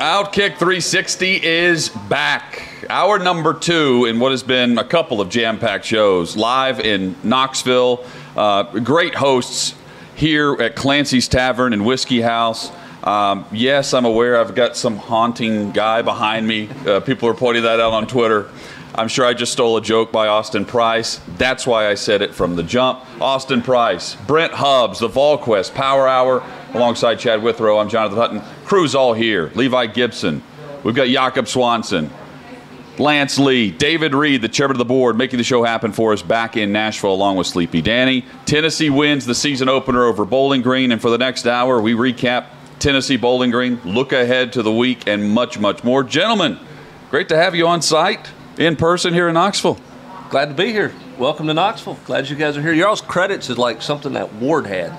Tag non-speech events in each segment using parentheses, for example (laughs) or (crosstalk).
Outkick 360 is back. Hour number two in what has been a couple of jam packed shows live in Knoxville. Uh, great hosts here at Clancy's Tavern and Whiskey House. Um, yes, I'm aware I've got some haunting guy behind me. Uh, people are pointing that out on Twitter. I'm sure I just stole a joke by Austin Price. That's why I said it from the jump. Austin Price, Brent Hubbs, the VolQuest Power Hour, alongside Chad Withrow. I'm Jonathan Hutton. Crew's all here. Levi Gibson. We've got Jakob Swanson. Lance Lee, David Reed, the chairman of the board, making the show happen for us back in Nashville along with Sleepy Danny. Tennessee wins the season opener over Bowling Green, and for the next hour, we recap Tennessee Bowling Green, look ahead to the week, and much, much more. Gentlemen, great to have you on site in person here in Knoxville. Glad to be here. Welcome to Knoxville. Glad you guys are here. Y'all's credits is like something that Ward had.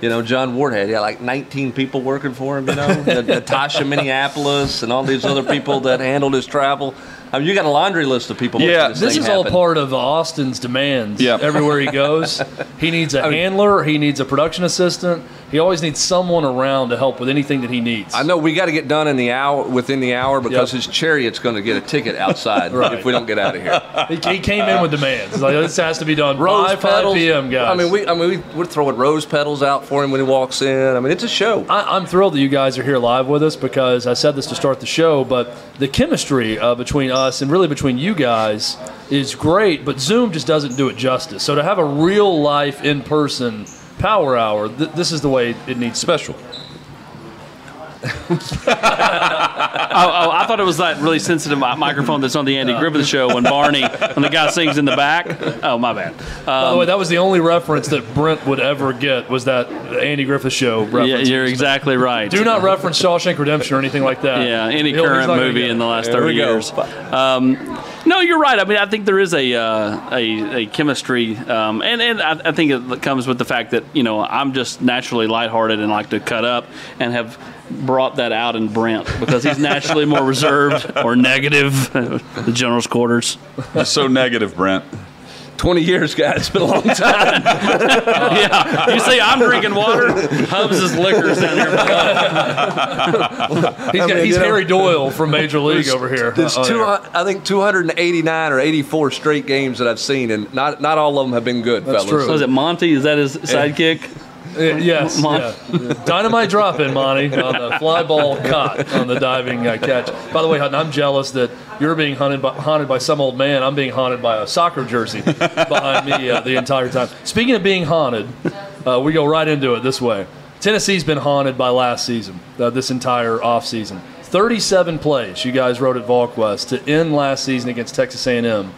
You know, John Ward had yeah, like 19 people working for him. You know, (laughs) Natasha Minneapolis and all these other people that handled his travel. I mean, you got a laundry list of people. Yeah, this, This thing is all part of Austin's demands. Yeah. Everywhere he goes, he needs a (laughs) handler. He needs a production assistant. He always needs someone around to help with anything that he needs. I know we got to get done in the hour within the hour because Yep. his chariot's going to get a ticket outside (laughs) Right. if we don't get out of here. (laughs) He, he came in with demands. Like this has to be done Rose by 5 p.m. Guys. I mean, we I mean we, we're throwing rose petals out for him when he walks in. I mean, it's a show. I, I'm thrilled that you guys are here live with us because I said this to start the show, but the chemistry uh, between us and really between you guys is great, but Zoom just doesn't do it justice. So to have a real life in person power hour, th- this is the way it needs. Special. (laughs) Oh, oh, I thought it was that really sensitive microphone that's on the Andy Griffith show when Barney, when the guy sings in the back. Oh, my bad. By the way, that was the only reference that Brent would ever get was that Andy Griffith Show Yeah, you're exactly right. Do not reference Shawshank Redemption or anything like that. Yeah, any He'll- current movie in the last There 30 years. Um, no, you're right. I mean, I think there is a uh, a, a chemistry, um, and and I, I think it comes with the fact that you know I'm just naturally lighthearted and like to cut up, and have brought that out in Brent because he's naturally more reserved or negative. the general's quarters. so negative, Brent. 20 years, guys. It's been a long time. (laughs) yeah, you see, I'm drinking water. Hubbs is liquors down here. (laughs) He's, got, mean, he's you know, Harry Doyle from Major League over here. There's Oh, two, yeah. I think 289 or 84 straight games that I've seen, and not not all of them have been good, That's fellas. true. Was it Monty? Is that his sidekick? Uh, yes. Mon- yeah. Dynamite drop in, Monty, on the fly ball caught on the diving uh, catch. By the way, Hutton, I'm jealous that you're being haunted by, haunted by some old man. I'm being haunted by a soccer jersey behind me uh, the entire time. Speaking of being haunted, uh, we go right into it this way. Tennessee's been haunted by last season, uh, this entire offseason. 37 plays you guys wrote at VolQuest to end last season against Texas A&M.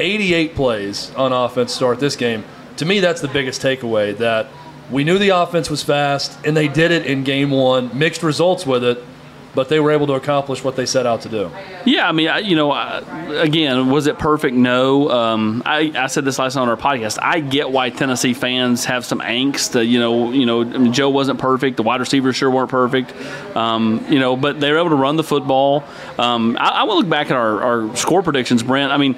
88 plays on offense start this game. To me, that's the biggest takeaway that we knew the offense was fast, and they did it in game one. Mixed results with it, but they were able to accomplish what they set out to do. Yeah, I mean, I, you know, I, again, was it perfect? No. Um, I, I said this last night on our podcast. I get why Tennessee fans have some angst. Uh, you know, you know, mean, Joe wasn't perfect. The wide receivers sure weren't perfect. Um, you know, but they were able to run the football. Um, I, I will look back at our, our score predictions, Brent. I mean,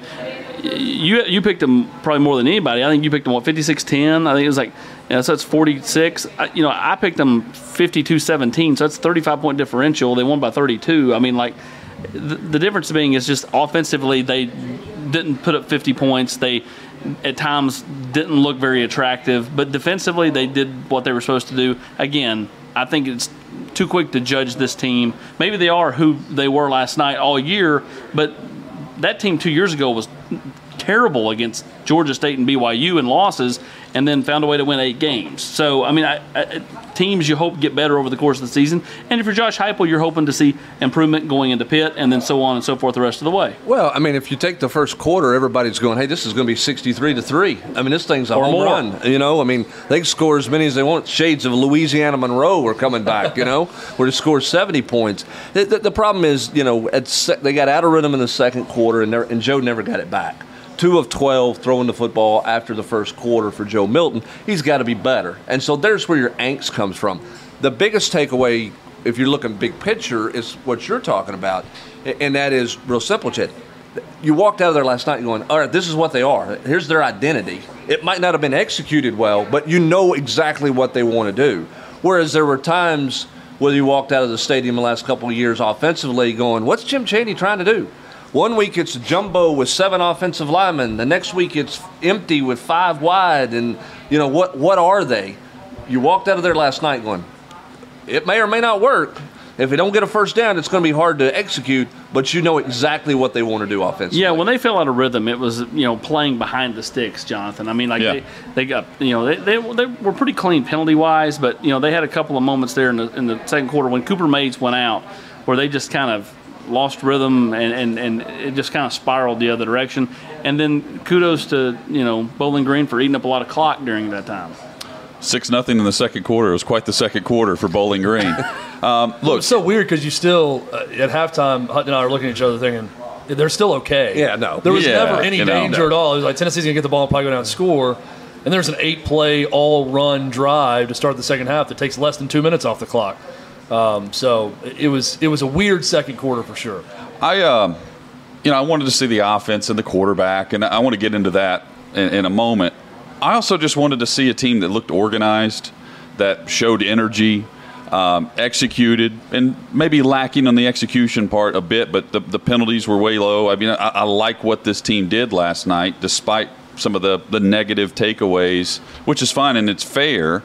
you you picked them probably more than anybody. I think you picked them what 56-10. I think it was like so it's 46. I, you know, I picked them 52-17. So that's 35 point differential. They won by 32. I mean, like the, the difference being is just offensively they didn't put up 50 points. They at times didn't look very attractive, but defensively they did what they were supposed to do. Again, I think it's too quick to judge this team. Maybe they are who they were last night all year, but that team two years ago was terrible against Georgia State and BYU in losses, and then found a way to win eight games. So, I mean, I, I, teams you hope get better over the course of the season. And if you're Josh Heupel, you're hoping to see improvement going into Pitt, and then so on and so forth the rest of the way. Well, I mean, if you take the first quarter, everybody's going, "Hey, this is going to be 63 to three." I mean, this thing's a Or home more. run. You know, I mean, they can score as many as they want. Shades of Louisiana Monroe are coming back. You know, (laughs) where to score 70 points. The, the, the problem is, you know, they got out of rhythm in the second quarter, and, and Joe never got it back. Two of 12 throwing the football after the first quarter for Joe Milton. He's got to be better. And so there's where your angst comes from. The biggest takeaway, if you're looking big picture, is what you're talking about. And that is real simple, Chad. You walked out of there last night going, all right, this is what they are. Here's their identity. It might not have been executed well, but you know exactly what they want to do. Whereas there were times where you walked out of the stadium the last couple of years offensively going, what's Jim Chaney trying to do? One week it's jumbo with seven offensive linemen. The next week it's empty with five wide. And, you know, what, what are they? You walked out of there last night going, it may or may not work. If they don't get a first down, it's going to be hard to execute, but you know exactly what they want to do offensively. Yeah, when they fell out of rhythm, it was you know playing behind the sticks, Jonathan. I mean, like Yeah. they, they got you know they, they, they were pretty clean penalty wise, but you know they had a couple of moments there in the in the second quarter when Cooper Mays went out, where they just kind of lost rhythm and, and, and it just kind of spiraled the other direction. And then kudos to you know Bowling Green for eating up a lot of clock during that time. Six nothing in the second quarter. It was quite the second quarter for Bowling Green. (laughs) Um, look, It's so weird because you still uh, at halftime, Hutton and I are looking at each other thinking they're still okay. Yeah, no. There was Yeah, never any you know. danger at all. It was like Tennessee's gonna get the ball and probably go down and score. And there's an eight-play all-run drive to start the second half that takes less than two minutes off the clock. Um, so it was it was a weird second quarter for sure. I, um, you know, I wanted to see the offense and the quarterback, and I want to get into that in, in a moment. I also just wanted to see a team that looked organized, that showed energy, um, executed, and maybe lacking on the execution part a bit, but the, the penalties were way low. I mean, I, I like what this team did last night, despite some of the, the negative takeaways, which is fine and it's fair.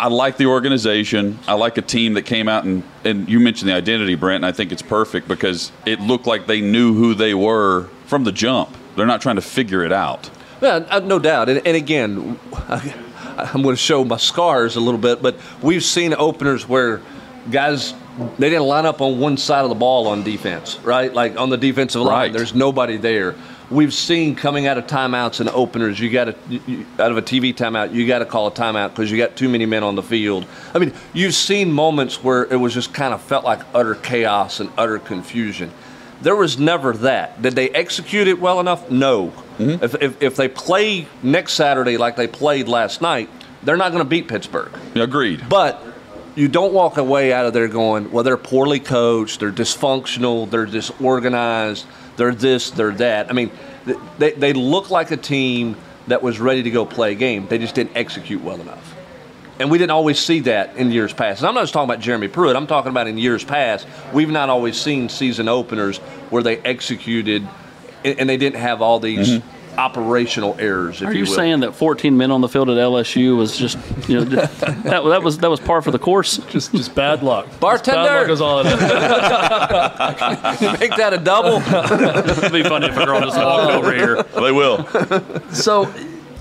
I like the organization. I like a team that came out and, and you mentioned the identity, Brent, and I think it's perfect because it looked like they knew who they were from the jump. They're not trying to figure it out. Yeah, uh, no doubt. And, and again, (laughs) I'm going to show my scars a little bit, but we've seen openers where guys they didn't line up on one side of the ball on defense, right? Like on the defensive line, Right. there's nobody there. We've seen coming out of timeouts and openers, you got to out of a TV timeout, you got to call a timeout because you got too many men on the field. I mean, you've seen moments where it was just kind of felt like utter chaos and utter confusion. There was never that. Did they execute it well enough? No. Mm-hmm. If, if, if they play next Saturday like they played last night, they're not going to beat Pittsburgh. Agreed. But you don't walk away out of there going, well, they're poorly coached, they're dysfunctional, they're disorganized, they're this, they're that. I mean, they, they look like a team that was ready to go play a game. They just didn't execute well enough. And we didn't always see that in years past. And I'm not just talking about Jeremy Pruitt. I'm talking about in years past. We've not always seen season openers where they executed and and they didn't have all these mm-hmm. Operational errors. If Are you, you will. saying that 14 men on the field at LSU was just you know (laughs) that that was that was par for the course? Just just bad luck. Just Bartender! bad luck is all it is. (laughs) make that a double? (laughs) It'd be funny if a girl just walked oh. over here. They will. So,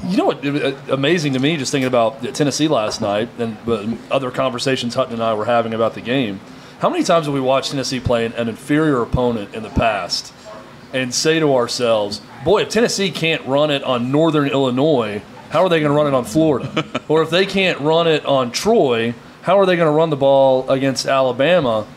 you know what? Uh, amazing to me, just thinking about Tennessee last night and but other conversations Hutton and I were having about the game. How many times have we watched Tennessee play an, an inferior opponent in the past and say to ourselves, boy, if Tennessee can't run it on Northern Illinois, how are they going to run it on Florida? (laughs) or if they can't run it on Troy, how are they going to run the ball against Alabama?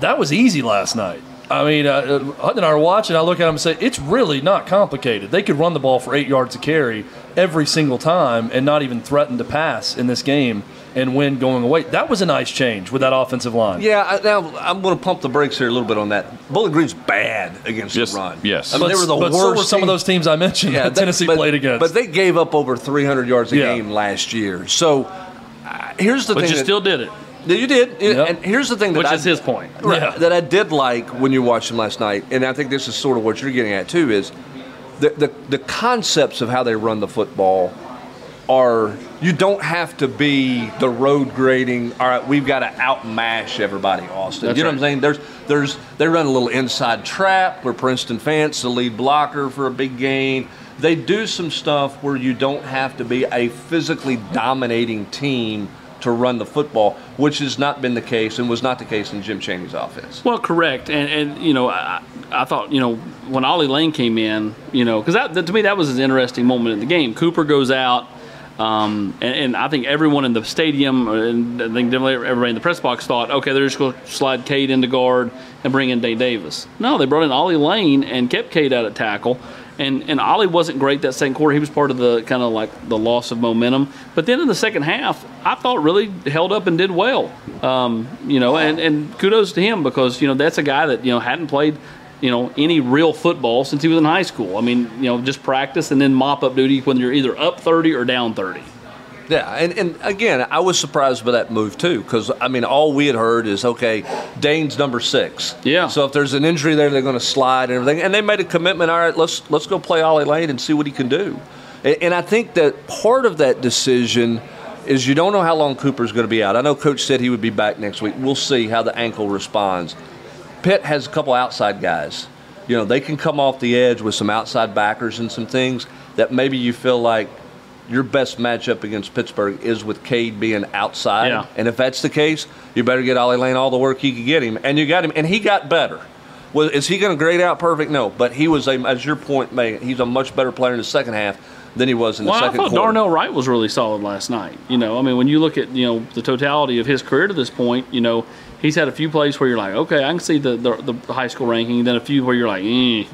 that was easy last night. I mean, uh, uh, Hutton and I are watching. I look at them and say, it's really not complicated. They could run the ball for eight yards to carry every single time and not even threaten to pass in this game and win going away. That was a nice change with that offensive line. Yeah, I, now I'm going to pump the brakes here a little bit on that. Bowling Green's bad against Yes, the run. yes. I mean, But, they were the but worst. so were some team- of those teams I mentioned that Tennessee but- played against. But they gave up over 300 yards a Yeah. game last year. So uh, here's the But thing. you that- still did it, you did. Yep. And here's the thing that which I, is his point. Right, Yeah. that I did like when you watched them last night, and I think this is sort of what you're getting at too, is the, the, the concepts of how they run the football are you don't have to be the road grading. All right, we've got to outmash everybody, Austin. That's you know right. what I'm saying? There's there's they run a little inside trap where Princeton Fant, the lead blocker for a big gain. they do some stuff where you don't have to be a physically dominating team to run the football, which has not been the case and was not the case in Jim Chaney's offense. Well, correct, and and you know, I, I thought you know when Ollie Lane came in, you know, because to me that was an interesting moment in the game. Cooper goes out. Um, and, and, I think everyone in the stadium, and I think definitely everybody in the press box thought, okay, they're just going to slide Cade into guard and bring in Dayne Davis. No, they brought in Ollie Lane and kept Cade out at tackle. And and Ollie wasn't great that second quarter. He was part of the kind of like the loss of momentum. But then in the second half, I thought really held up and did well. Um, you know, and, and kudos to him because you know that's a guy that you know hadn't played you know any real football since he was in high school. I mean, you know, just practice and then mop up duty when you're either up 30 or down 30. Yeah, and, and again, I was surprised by that move too, because I mean, all we had heard is okay, Dayne's number six. Yeah. So if there's an injury there, they're going to slide and everything, and they made a commitment. All right, let's let's go play Ollie Lane and see what he can do. And, and I think that part of that decision is you don't know how long Cooper's going to be out. I know Coach said he would be back next week. We'll see how the ankle responds. Pitt has a couple outside guys. You know, they can come off the edge with some outside backers and some things that maybe you feel like your best matchup against Pittsburgh is with Cade being outside. Yeah. And if that's the case, you better get Ollie Lane all the work he can get him. And you got him, and he got better. Well, is he going to grade out perfect? No, but he was a, as your point made, he's a much better player in the second half than he was in the well, second I thought quarter. Darnell Wright was really solid last night. You know, I mean, when you look at you know the totality of his career to this point, you know, he's had a few plays where you're like, okay, I can see the the, the high school ranking, then a few where you're like, eh.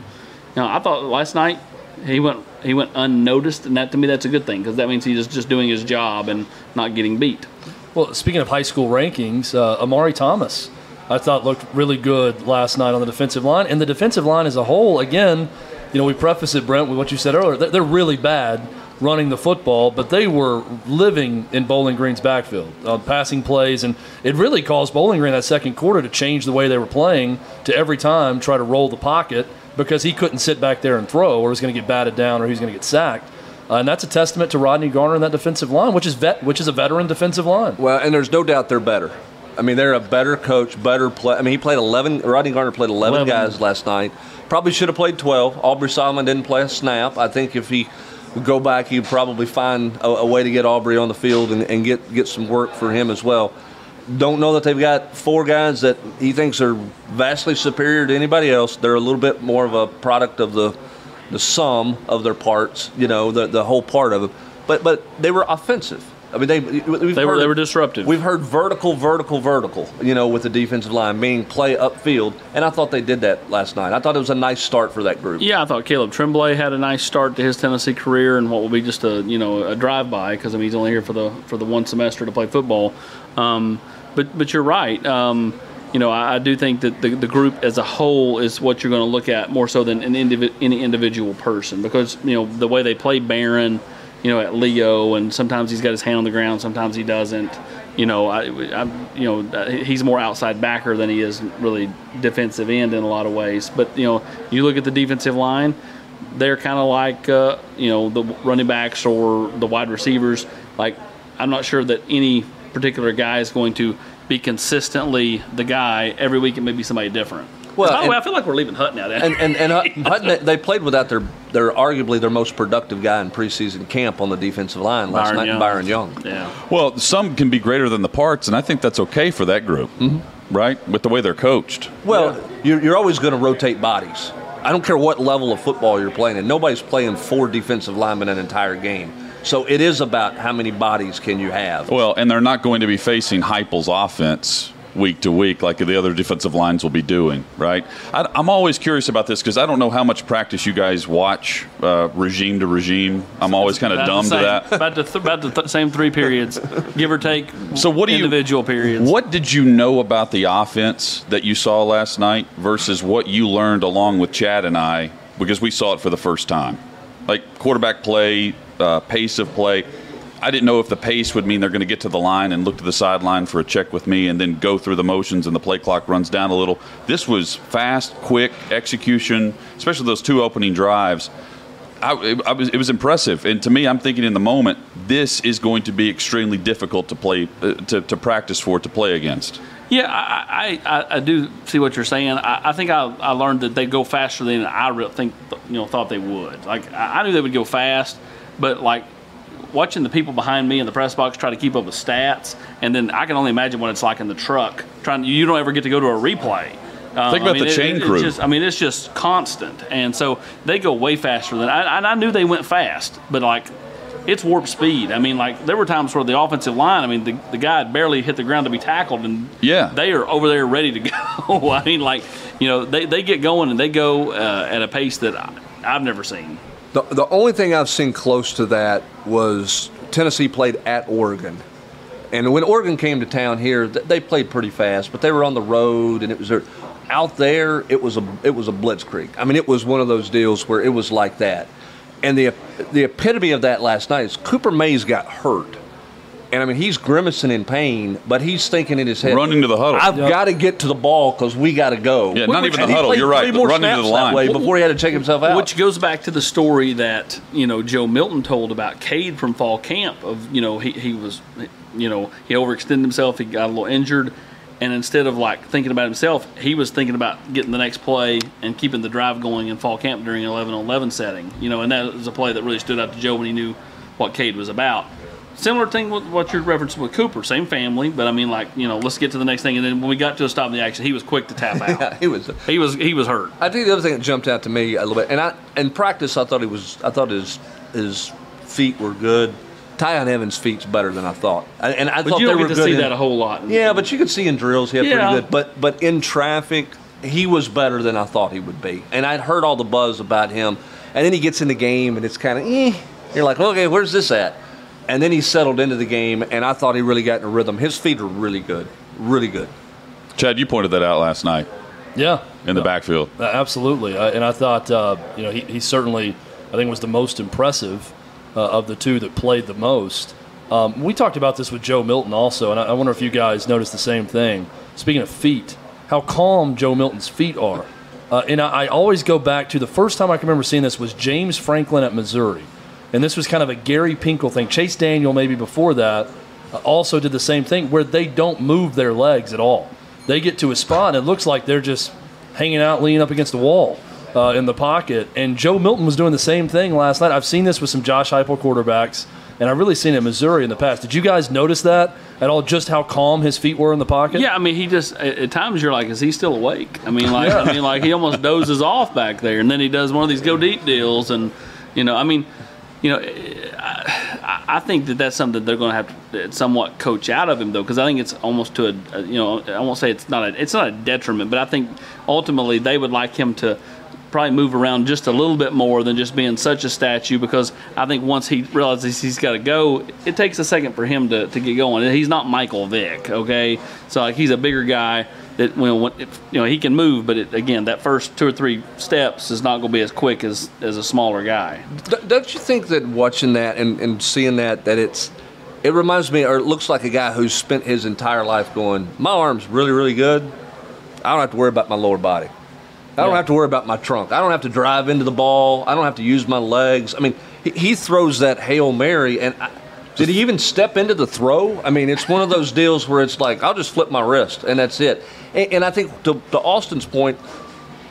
Now, I thought last night he went he went unnoticed, and that to me that's a good thing because that means he's just doing his job and not getting beat. Well, speaking of high school rankings, uh, Omari Thomas, I thought looked really good last night on the defensive line, and the defensive line as a whole. Again, you know, we preface it, Brent, with what you said earlier. They're really bad running the football, but they were living in Bowling Green's backfield, uh, passing plays, and it really caused Bowling Green that second quarter to change the way they were playing to every time try to roll the pocket because he couldn't sit back there and throw, or he's going to get batted down, or he's going to get sacked. Uh, and that's a testament to Rodney Garner and that defensive line, which is vet, which is a veteran defensive line. Well, and there's no doubt they're better. I mean, they're a better coach, better play. I mean, he played 11. Rodney Garner played 11, 11. guys last night. Probably should have played 12. Aubrey Solomon didn't play a snap. I think if he go back, he'd probably find a, a way to get Aubrey on the field and, and get get some work for him as well don't know that they've got four guys that he thinks are vastly superior to anybody else. They're a little bit more of a product of the the sum of their parts, you know, the the whole part of it. But but they were offensive. I mean, they they heard, were they were disruptive. We've heard vertical, vertical, vertical. You know, with the defensive line, meaning play upfield, and I thought they did that last night. I thought it was a nice start for that group. Yeah, I thought Caleb Tremblay had a nice start to his Tennessee career, and what will be just a you know a drive by because I mean he's only here for the for the one semester to play football. Um, but but you're right. Um, you know, I, I, do think that the, the group as a whole is what you're going to look at more so than an indivi- any individual person because you know the way they play Barron, you know, at Leo, and sometimes he's got his hand on the ground, sometimes he doesn't. You know, I, I you know he's more outside backer than he is really defensive end in a lot of ways. But you know, you look at the defensive line, they're kind of like uh, you know the running backs or the wide receivers. Like I'm not sure that any particular guy is going to be consistently the guy every week. It may be somebody different. Well, by the way, I feel like we're leaving Hutton out. And and, and (laughs) Hutton, they played without their their arguably their most productive guy in preseason camp on the defensive line last Byron night, Young. Byron Young. Yeah. Well, some can be greater than the parts, and I think that's okay for that group, mm-hmm. right? With the way they're coached. Well, yeah. you're, you're always going to rotate bodies. I don't care what level of football you're playing and Nobody's playing four defensive linemen an entire game. So it is about how many bodies can you have. Well, and they're not going to be facing Heupel's offense week to week like the other defensive lines will be doing, right? I, am always curious about this because I don't know how much practice you guys watch uh, regime to regime. I'm always kind of dumb to that. About the, th- about the th- same three periods, give or take. So what do individual you, periods? What did you know about the offense that you saw last night versus what you learned along with Chad and I because we saw it for the first time? Like quarterback play, uh, pace of play. I didn't know if the pace would mean they're going to get to the line and look to the sideline for a check with me and then go through the motions and the play clock runs down a little. This was fast, quick execution, especially those two opening drives. I, I was, it was impressive, and to me, I'm thinking in the moment, this is going to be extremely difficult to play, uh, to, to practice for, to play against. Yeah, I, I, I, do see what you're saying. I, I think I, I learned that they'd go faster than I really think you know thought they would. Like I knew they would go fast, but like watching the people behind me in the press box try to keep up with stats, and then I can only imagine what it's like in the truck. Trying, you don't ever get to go to a replay. Um, Think about I mean, the chain it- it's crew. just- I mean, it's just constant, and so they go way faster than I. And I knew they went fast, but like. It's warp speed. I mean, like there were times where the offensive line. I mean, the, the guy had barely hit the ground to be tackled, and Yeah. they are over there ready to (laughs) go. I mean, like you know, they, they get going and they go uh, at a pace that I, I've never seen. The, the only thing I've seen close to that was Tennessee played at Oregon. And when Oregon came to town here, they played pretty fast, but they were on the road, and it was out there. It was a it was a blitzkrieg. I mean, it was one of those deals where it was like that. And the the epitome of that last night is Cooper Mays got hurt, and I mean he's grimacing in pain, but he's thinking in his head, Running to the huddle. I've got to get to the ball because we got to go. Yeah, not even the huddle, you're right, three but running to snaps the that line. way before he had to check himself out. Which goes back to the story that you know Joe Milton told about Cade from fall camp. Of you know he, he was, you know he overextended himself. He got a little injured, and instead of like thinking about himself, he was thinking about getting the next play and keeping the drive going in fall camp during an 11-11 setting. You know, and that was a play that really stood out to Joe when he knew what Cade was about. Similar thing with what you're referencing with Cooper, same family, but I mean, like you know, let's get to the next thing. And then when we got to a stop in the action, he was quick to tap (laughs) out. he was. he was he was hurt. I think the other thing that jumped out to me a little bit, and I in practice I thought he was, I thought his his feet were good. Tiyon Evans' feet's better than I thought, and I But thought you they don't were get to good. see in- that a whole lot. yeah, but you could see in drills he had Yeah. pretty good. But but in traffic, he was better than I thought he would be, and I'd heard all the buzz about him, and then he gets in the game, and it's kind of eh. You're like, okay, where's this at? And then he settled into the game, and I thought he really got in a rhythm. His feet are really good, really good. Chad, you pointed that out last night Yeah. in the backfield. Uh, Absolutely, uh, and I thought uh, you know he, he certainly I think was the most impressive uh, of the two that played the most. Um, we talked about this with Joe Milton also, and I, I wonder if you guys noticed the same thing. Speaking of feet, how calm Joe Milton's feet are, uh, and I, I always go back to the first time I can remember seeing this was James Franklin at Missouri, and this was kind of a Gary Pinkel thing. Chase Daniel maybe before that uh, also did the same thing where they don't move their legs at all. They get to a spot and it looks like they're just hanging out, leaning up against the wall uh, in the pocket. And Joe Milton was doing the same thing last night. I've seen this with some Josh Heupel quarterbacks, and I've really seen it in Missouri in the past. Did you guys notice that at all? Just how calm his feet were in the pocket? Yeah, I mean, he just at, at times you're like, is he still awake? I mean, like, I mean, like he almost dozes off back there, and then he does one of these go deep deals, and you know, I mean, you know, I, I think that that's something that they're going to have to somewhat coach out of him though, because I think it's almost to a, you know, I won't say it's not a, it's not a detriment, but I think ultimately they would like him to probably move around just a little bit more than just being such a statue because I think once he realizes he's got to go, it takes a second for him to, to get going. He's not Michael Vick, okay? So like he's a bigger guy that well, if, you know, he can move, but it, again, that first two or three steps is not going to be as quick as as a smaller guy. D- Don't you think that watching that and, and seeing that that it's it reminds me or it looks like a guy who's spent his entire life going, my arm's really really good. I don't have to worry about my lower body. I don't Yeah. have to worry about my trunk. I don't have to drive into the ball. I don't have to use my legs. I mean, he, he throws that hail mary, and I, did he even step into the throw? I mean, it's one of those deals where it's like I'll just flip my wrist and that's it. And, and I think to, to Austin's point,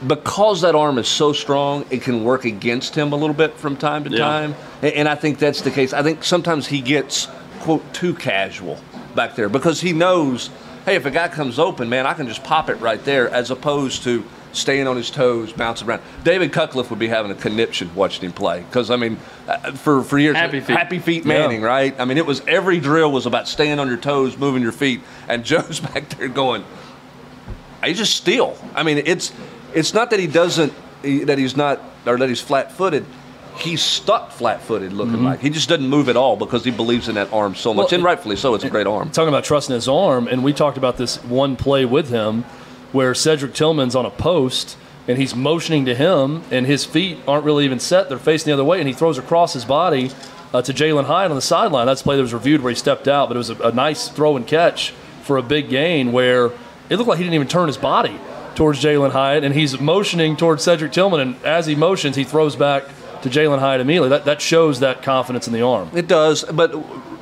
because that arm is so strong, it can work against him a little bit from time to Yeah. time. And, and I think that's the case. I think sometimes he gets, quote, too casual back there because he knows, hey, if a guy comes open, man, I can just pop it right there as opposed to staying on his toes, bouncing around. David Cutcliffe would be having a conniption watching him play because, I mean, uh, for, for years, Happy feet. Happy feet Manning, right? I mean, it was every drill was about staying on your toes, moving your feet, and (laughs) Joe's back there going, he's just still. I mean, it's it's not that he doesn't that he's not or that he's flat-footed. He's stuck flat-footed, looking like he just doesn't move at all because he believes in that arm so much, Well, and rightfully so. It's a great arm. talking about trusting his arm, and we talked about this one play with him where Cedric Tillman's on a post and he's motioning to him, and his feet aren't really even set; they're facing the other way, and he throws across his body uh, to Jalin Hyatt on the sideline. That's the play that was reviewed where he stepped out, but it was a, a nice throw and catch for a big gain where it looked like he didn't even turn his body towards Jalin Hyatt, and he's motioning towards Cedric Tillman, and as he motions, he throws back to Jalin Hyatt immediately. That that shows that confidence in the arm. It does, but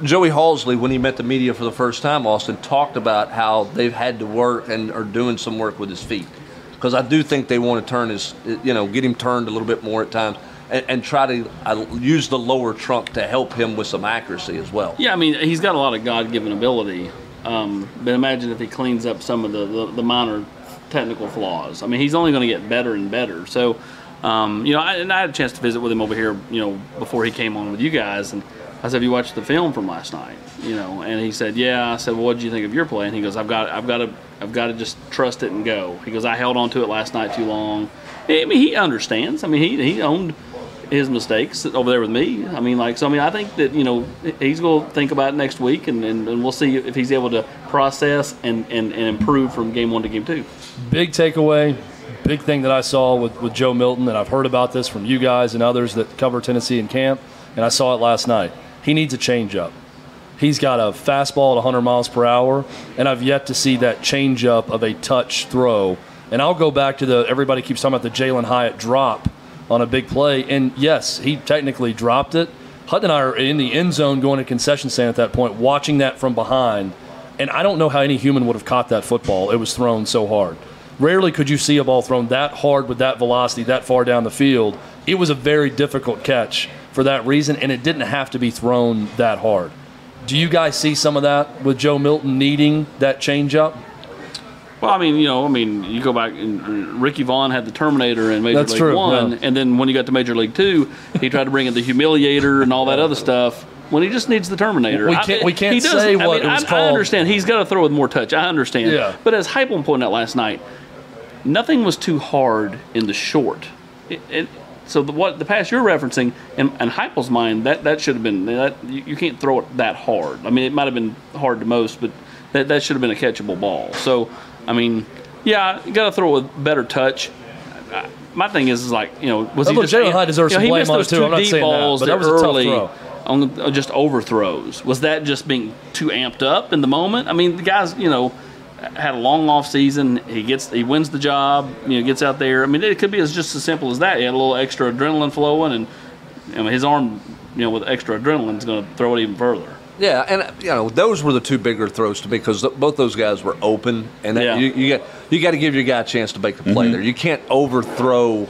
Joey Halzle, when he met the media for the first time, Austin talked about how they've had to work and are doing some work with his feet. Because I do think they want to turn his, you know, get him turned a little bit more at times, and, and try to uh, use the lower trunk to help him with some accuracy as well. Yeah, I mean, he's got a lot of God given ability. Um, but imagine if he cleans up some of the, the, the minor technical flaws. I mean, he's only going to get better and better. So, um, you know, I, and I had a chance to visit with him over here, you know, before he came on with you guys. And I said, Have you watched the film from last night? You know, and he said, Yeah. I said, Well, what did you think of your play? And he goes, I've got, I've got to, I've got to just trust it and go. He goes, I held on to it last night too long. I mean, he understands. I mean, he, he owned his mistakes over there with me. I mean, like, so I mean, I think that you know he's going to think about it next week, and, and, and, we'll see if he's able to process and, and, and improve from game one to game two. Big takeaway, big thing that I saw with, with Joe Milton, and I've heard about this from you guys and others that cover Tennessee in camp, and I saw it last night. He needs a changeup. He's got a fastball at 100 miles per hour, and I've yet to see that changeup of a touch throw. And I'll go back to the everybody keeps talking about the Jalin Hyatt drop on a big play. And yes, he technically dropped it. Hutton and I are in the end zone going to concession stand at that point, watching that from behind. And I don't know how any human would have caught that football. It was thrown so hard. Rarely could you see a ball thrown that hard with that velocity, that far down the field. It was a very difficult catch for that reason, and it didn't have to be thrown that hard. Do you guys see some of that with Joe Milton needing that changeup? Well, I mean, you know, I mean, you go back and Ricky Vaughn had the Terminator in Major That's League true, One, yeah. and then when he got to Major League Two, he tried to bring in the Humiliator and all that other stuff. When he just needs the Terminator, We can't- we can't say I what mean, it was I, I called. understand he's got to throw with more touch. I understand. Yeah. But as Heupel pointed out last night, nothing was too hard in the short. It, it, so the, what the pass you're referencing, in, in Heupel's mind, that, that should have been that you, you can't throw it that hard. I mean, it might have been hard to most, but that, that should have been a catchable ball. So, I mean, yeah, you got to throw it with better touch. I- My thing is, is like you know, was he just Jalin Hyatt deserves you know, some he blame missed on it, those too. two I'm not deep saying that, balls but that was a tough throw. on uh, just overthrows. Was that just being too amped up in the moment? I mean, the guys, you know, had a long off season. He gets, he wins the job. You know, gets out there. I mean, it could be as just as simple as that. He had a little extra adrenaline flowing, and I mean, his arm, you know, with extra adrenaline is going to throw it even further. Yeah, and you know those were the two bigger throws to me because both those guys were open, and that, Yeah. you, you got you got to give your guy a chance to make the play mm-hmm. there. You can't overthrow, you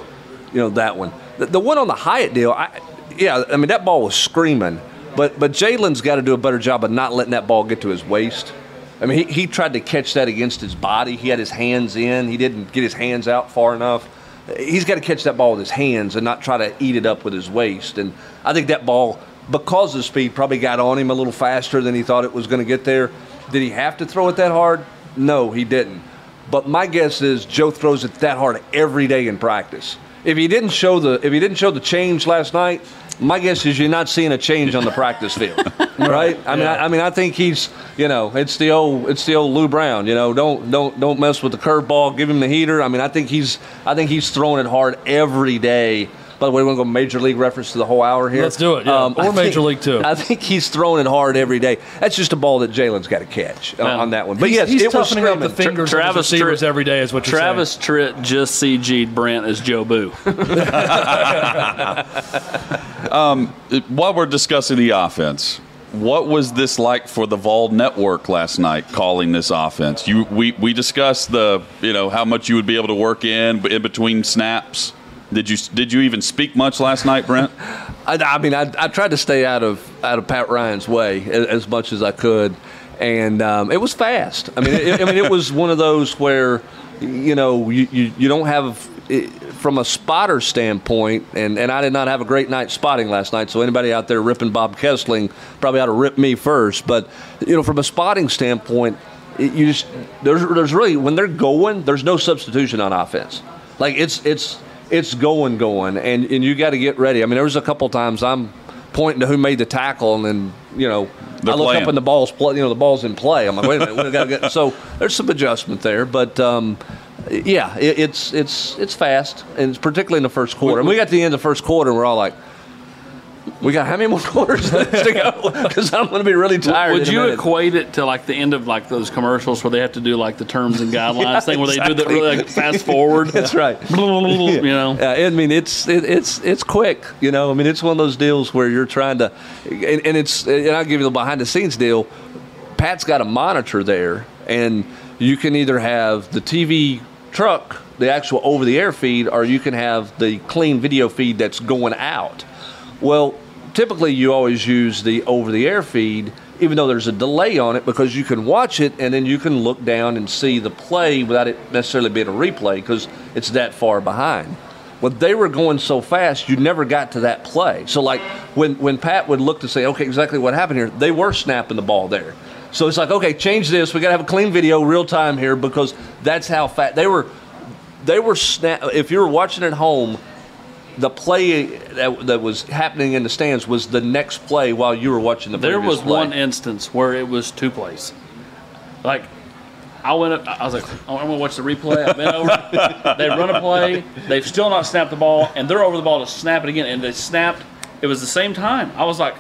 know that one. The, the one on the Hyatt deal, I, yeah, I mean that ball was screaming, but but Jalin's got to do a better job of not letting that ball get to his waist. I mean, he, he tried to catch that against his body. He had his hands in. He didn't get his hands out far enough. He's got to catch that ball with his hands and not try to eat it up with his waist. And I think that ball, because of speed, probably got on him a little faster than he thought it was going to get there. Did he have to throw it that hard? No, he didn't. But my guess is Joe throws it that hard every day in practice. If he didn't show the if he didn't show the change last night, my guess is you're not seeing a change on the practice field, (laughs) right? I mean, I, I mean, I think he's you know it's the old it's the old Lou Brown. You know, don't don't don't mess with the curveball. Give him the heater. I mean, I think he's I think he's throwing it hard every day. By the way, we're going to go major league reference to the whole hour here. Um, Let's do it, yeah. Or I Major League, too. I think he's throwing it hard every day. That's just a ball that Jalin's got to catch uh, Man. on that one. But he's, yes, he's it was toughening up the screaming. fingers Travis of his receivers Tritt- every day, is what you're Travis Tritt just CG'd Brent as Joe Boo. (laughs) While we're discussing the offense, what was this like for the Vol Network last night calling this offense? You we, we discussed the you know how much you would be able to work in in between snaps. Did you did you even speak much last night, Brent? (laughs) I, I mean, I, I tried to stay out of out of Pat Ryan's way as, as much as I could, and um, it was fast. I mean, it, I mean, it was one of those where, you know, you, you, you don't have it, from a spotter standpoint, and, and I did not have a great night spotting last night. So anybody out there ripping Bob Kesling probably ought to rip me first. But you know, from a spotting standpoint, it, you just there's there's really when they're going, there's no substitution on offense. Like it's it's it's going, going, and, and you got to get ready. I mean, there was a couple times I'm pointing to who made the tackle, and then you know They're I look playing. up and the ball's play, you know the ball's in play. I'm like, wait a minute, we got to get. So there's some adjustment there, but um, yeah, it, it's it's it's fast, and it's particularly in the first quarter. And we got to the end of the first quarter, and we're all like. We got how many more (laughs) quarters to go? (laughs) Because I'm going to be really tired. Would you equate it to like the end of like those commercials where they have to do like the terms and (laughs) guidelines thing where they do the really like, fast forward? That's right. you know. Yeah, I mean it's it, it's it's quick, you know. I mean it's one of those deals where you're trying to, and, and it's and I'll give you the behind the scenes deal. Pat's got a monitor there, and you can either have the TV truck, the actual over the air feed, or you can have the clean video feed that's going out. Well, typically you always use the over the air feed, even though there's a delay on it, because you can watch it and then you can look down and see the play without it necessarily being a replay because it's that far behind. When they were going so fast, you never got to that play. So, like when, when Pat would look to say, okay, exactly what happened here, they were snapping the ball there. So it's like, okay, change this. We got to have a clean video, real time here, because that's how fast they were. They were snap. If you were watching at home, the play that, that was happening in the stands was the next play while you were watching the There was play. one instance where it was two plays. Like, I went up, I was like, oh, I'm going to watch the replay. I bent over. (laughs) they run a play. They've still not snapped the ball, and they're over the ball to snap it again. And they snapped. It was the same time. I was like,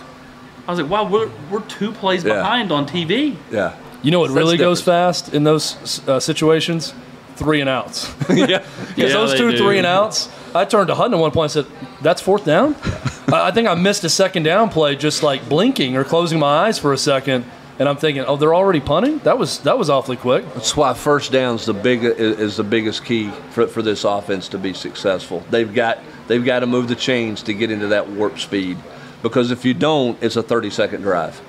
I was like, wow, we're, we're two plays Yeah. behind on TV. yeah. You know what That's really goes fast in those uh, situations? Three and outs. (laughs) (laughs) yeah. Because Yeah, those two do. three and outs, I turned to Hutton at one point and said, "That's fourth down." I I think I missed a second down play, just like blinking or closing my eyes for a second, and I'm thinking, "Oh, they're already punting." That was that was awfully quick. That's why first down's the big is, is the biggest key for, for this offense to be successful. They've got they've got to move the chains to get into that warp speed, because if you don't, it's a 30 second drive,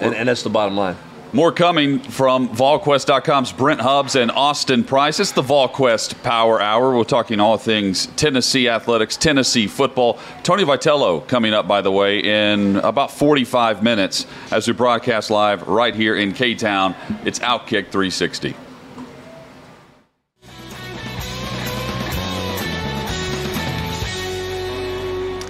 and, and that's the bottom line. More coming from VolQuest.com's Brent Hubbs and Austin Price. It's the VolQuest Power Hour. We're talking all things Tennessee athletics, Tennessee football. Tony Vitello coming up, by the way, in about 45 minutes as we broadcast live right here in K Town. It's Outkick 360.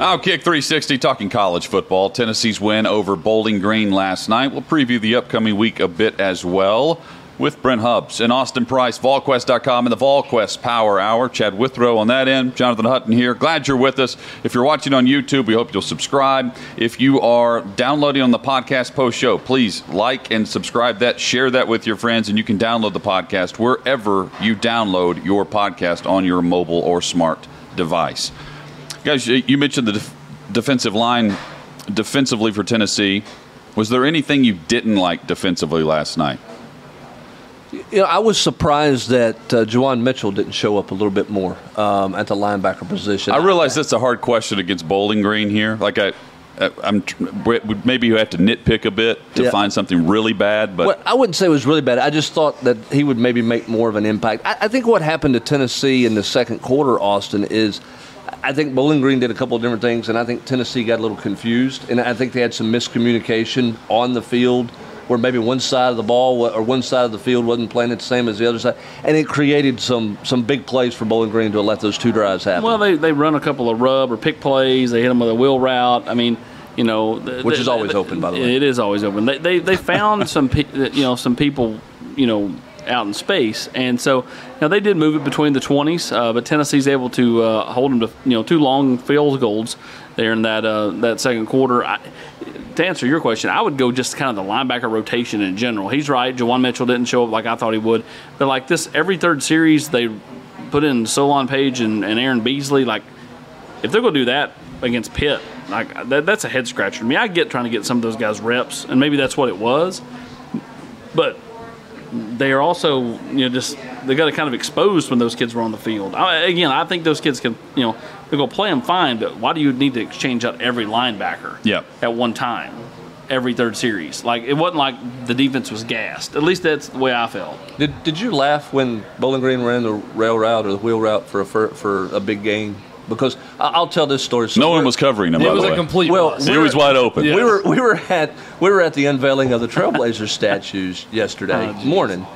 Outkick 360 talking college football. Tennessee's win over Bowling Green last night. We'll preview the upcoming week a bit as well with Brent Hubbs and Austin Price, VolQuest.com and the VolQuest Power Hour. Chad Withrow on that end, Jonathan Hutton here. Glad you're with us. If you're watching on YouTube, we hope you'll subscribe. If you are downloading on the podcast post show, please like and subscribe that, share that with your friends, and you can download the podcast wherever you download your podcast on your mobile or smart device. Guys, you mentioned the def- defensive line defensively for Tennessee. Was there anything you didn't like defensively last night? You know, I was surprised that uh, Juwan Mitchell didn't show up a little bit more um, at the linebacker position. I realize that's a hard question against Bowling Green here. Like I, I- I'm maybe you have to nitpick a bit to Yeah. find something really bad, but Well, I wouldn't say it was really bad. I just thought that he would maybe make more of an impact. I, I think what happened to Tennessee in the second quarter, Austin, is I think Bowling Green did a couple of different things, and I think Tennessee got a little confused, and I think they had some miscommunication on the field. Where maybe one side of the ball or one side of the field wasn't playing it the same as the other side, and it created some some big plays for Bowling Green to let those two drives happen. Well, they, they run a couple of rub or pick plays. They hit them with a wheel route. I mean, you know, the, Which the- is always the- open, by the way. It is always open. They they, they found some pe- you know some people you know out in space, and so now they did move it between the twenties, uh, but Tennessee's able to uh, hold them to you know two long field goals there in that uh, that second quarter. I, to answer your question, I would go just kind of the linebacker rotation in general. He's right. Juwan Mitchell didn't show up like I thought he would, but like this every third series they put in Solon Page and, and Aaron Beasley. Like if they're to do that against Pitt, like that, that's a head scratcher to me. I get trying to get some of those guys reps, and maybe that's what it was, but they are also you know just they got to kind of exposed when those kids were on the field. I, again, I think those kids can you know they're going to play them fine, but why do you need to exchange out every linebacker Yep. at one time? Every third series, like it wasn't like the defense was gassed. At least that's the way I felt. Did, did you laugh when Bowling Green ran the rail route or the wheel route for a for, for a big game? Because I- I'll tell this story. So no one was covering him. It by was the a way. complete Well, bust. He was wide open. Yeah. We were we were at we were at the unveiling of the Trailblazer (laughs) statues yesterday oh, morning,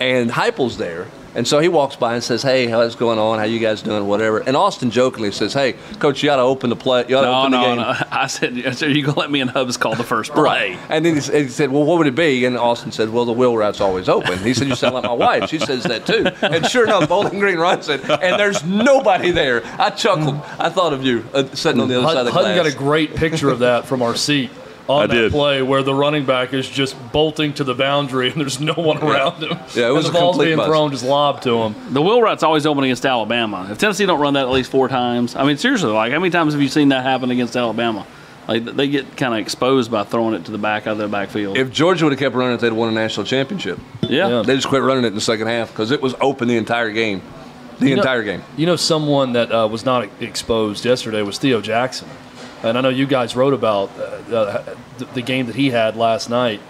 and Heupel's there, And so he walks by and says, "Hey, how's going on? How you guys doing? Whatever." And Austin jokingly says, "Hey, coach, you got to open the play. You got to No, open the game." no. (laughs) I said, I said, you gonna let me and Hubbs call the first play? right. And then he, he said, "Well, what would it be?" And Austin said, "Well, the wheel route's always open." He said, "You sound like my wife. She says that too." And sure enough, Bowling Green runs it, and there's nobody there. I chuckled. I thought of you uh, sitting on the other side of the Hutton glass. got a great picture of that from our seat on I that did. play where the running back is just bolting to the boundary and there's no one around him. Yeah, it was and a the ball's being bust. thrown just lobbed to him. The wheel route's always open against Alabama. If Tennessee don't run that at least four times, I mean, seriously, like how many times have you seen that happen against Alabama? Like they get kind of exposed by throwing it to the back out of their backfield. if Georgia would have kept running it, they'd won a national championship. yeah. Yeah. They just quit running it in the second half because it was open the entire game. The You know- entire game. You know, someone that uh, was not exposed yesterday was Theo Jackson. And I know you guys wrote about uh, the, the game that he had last night.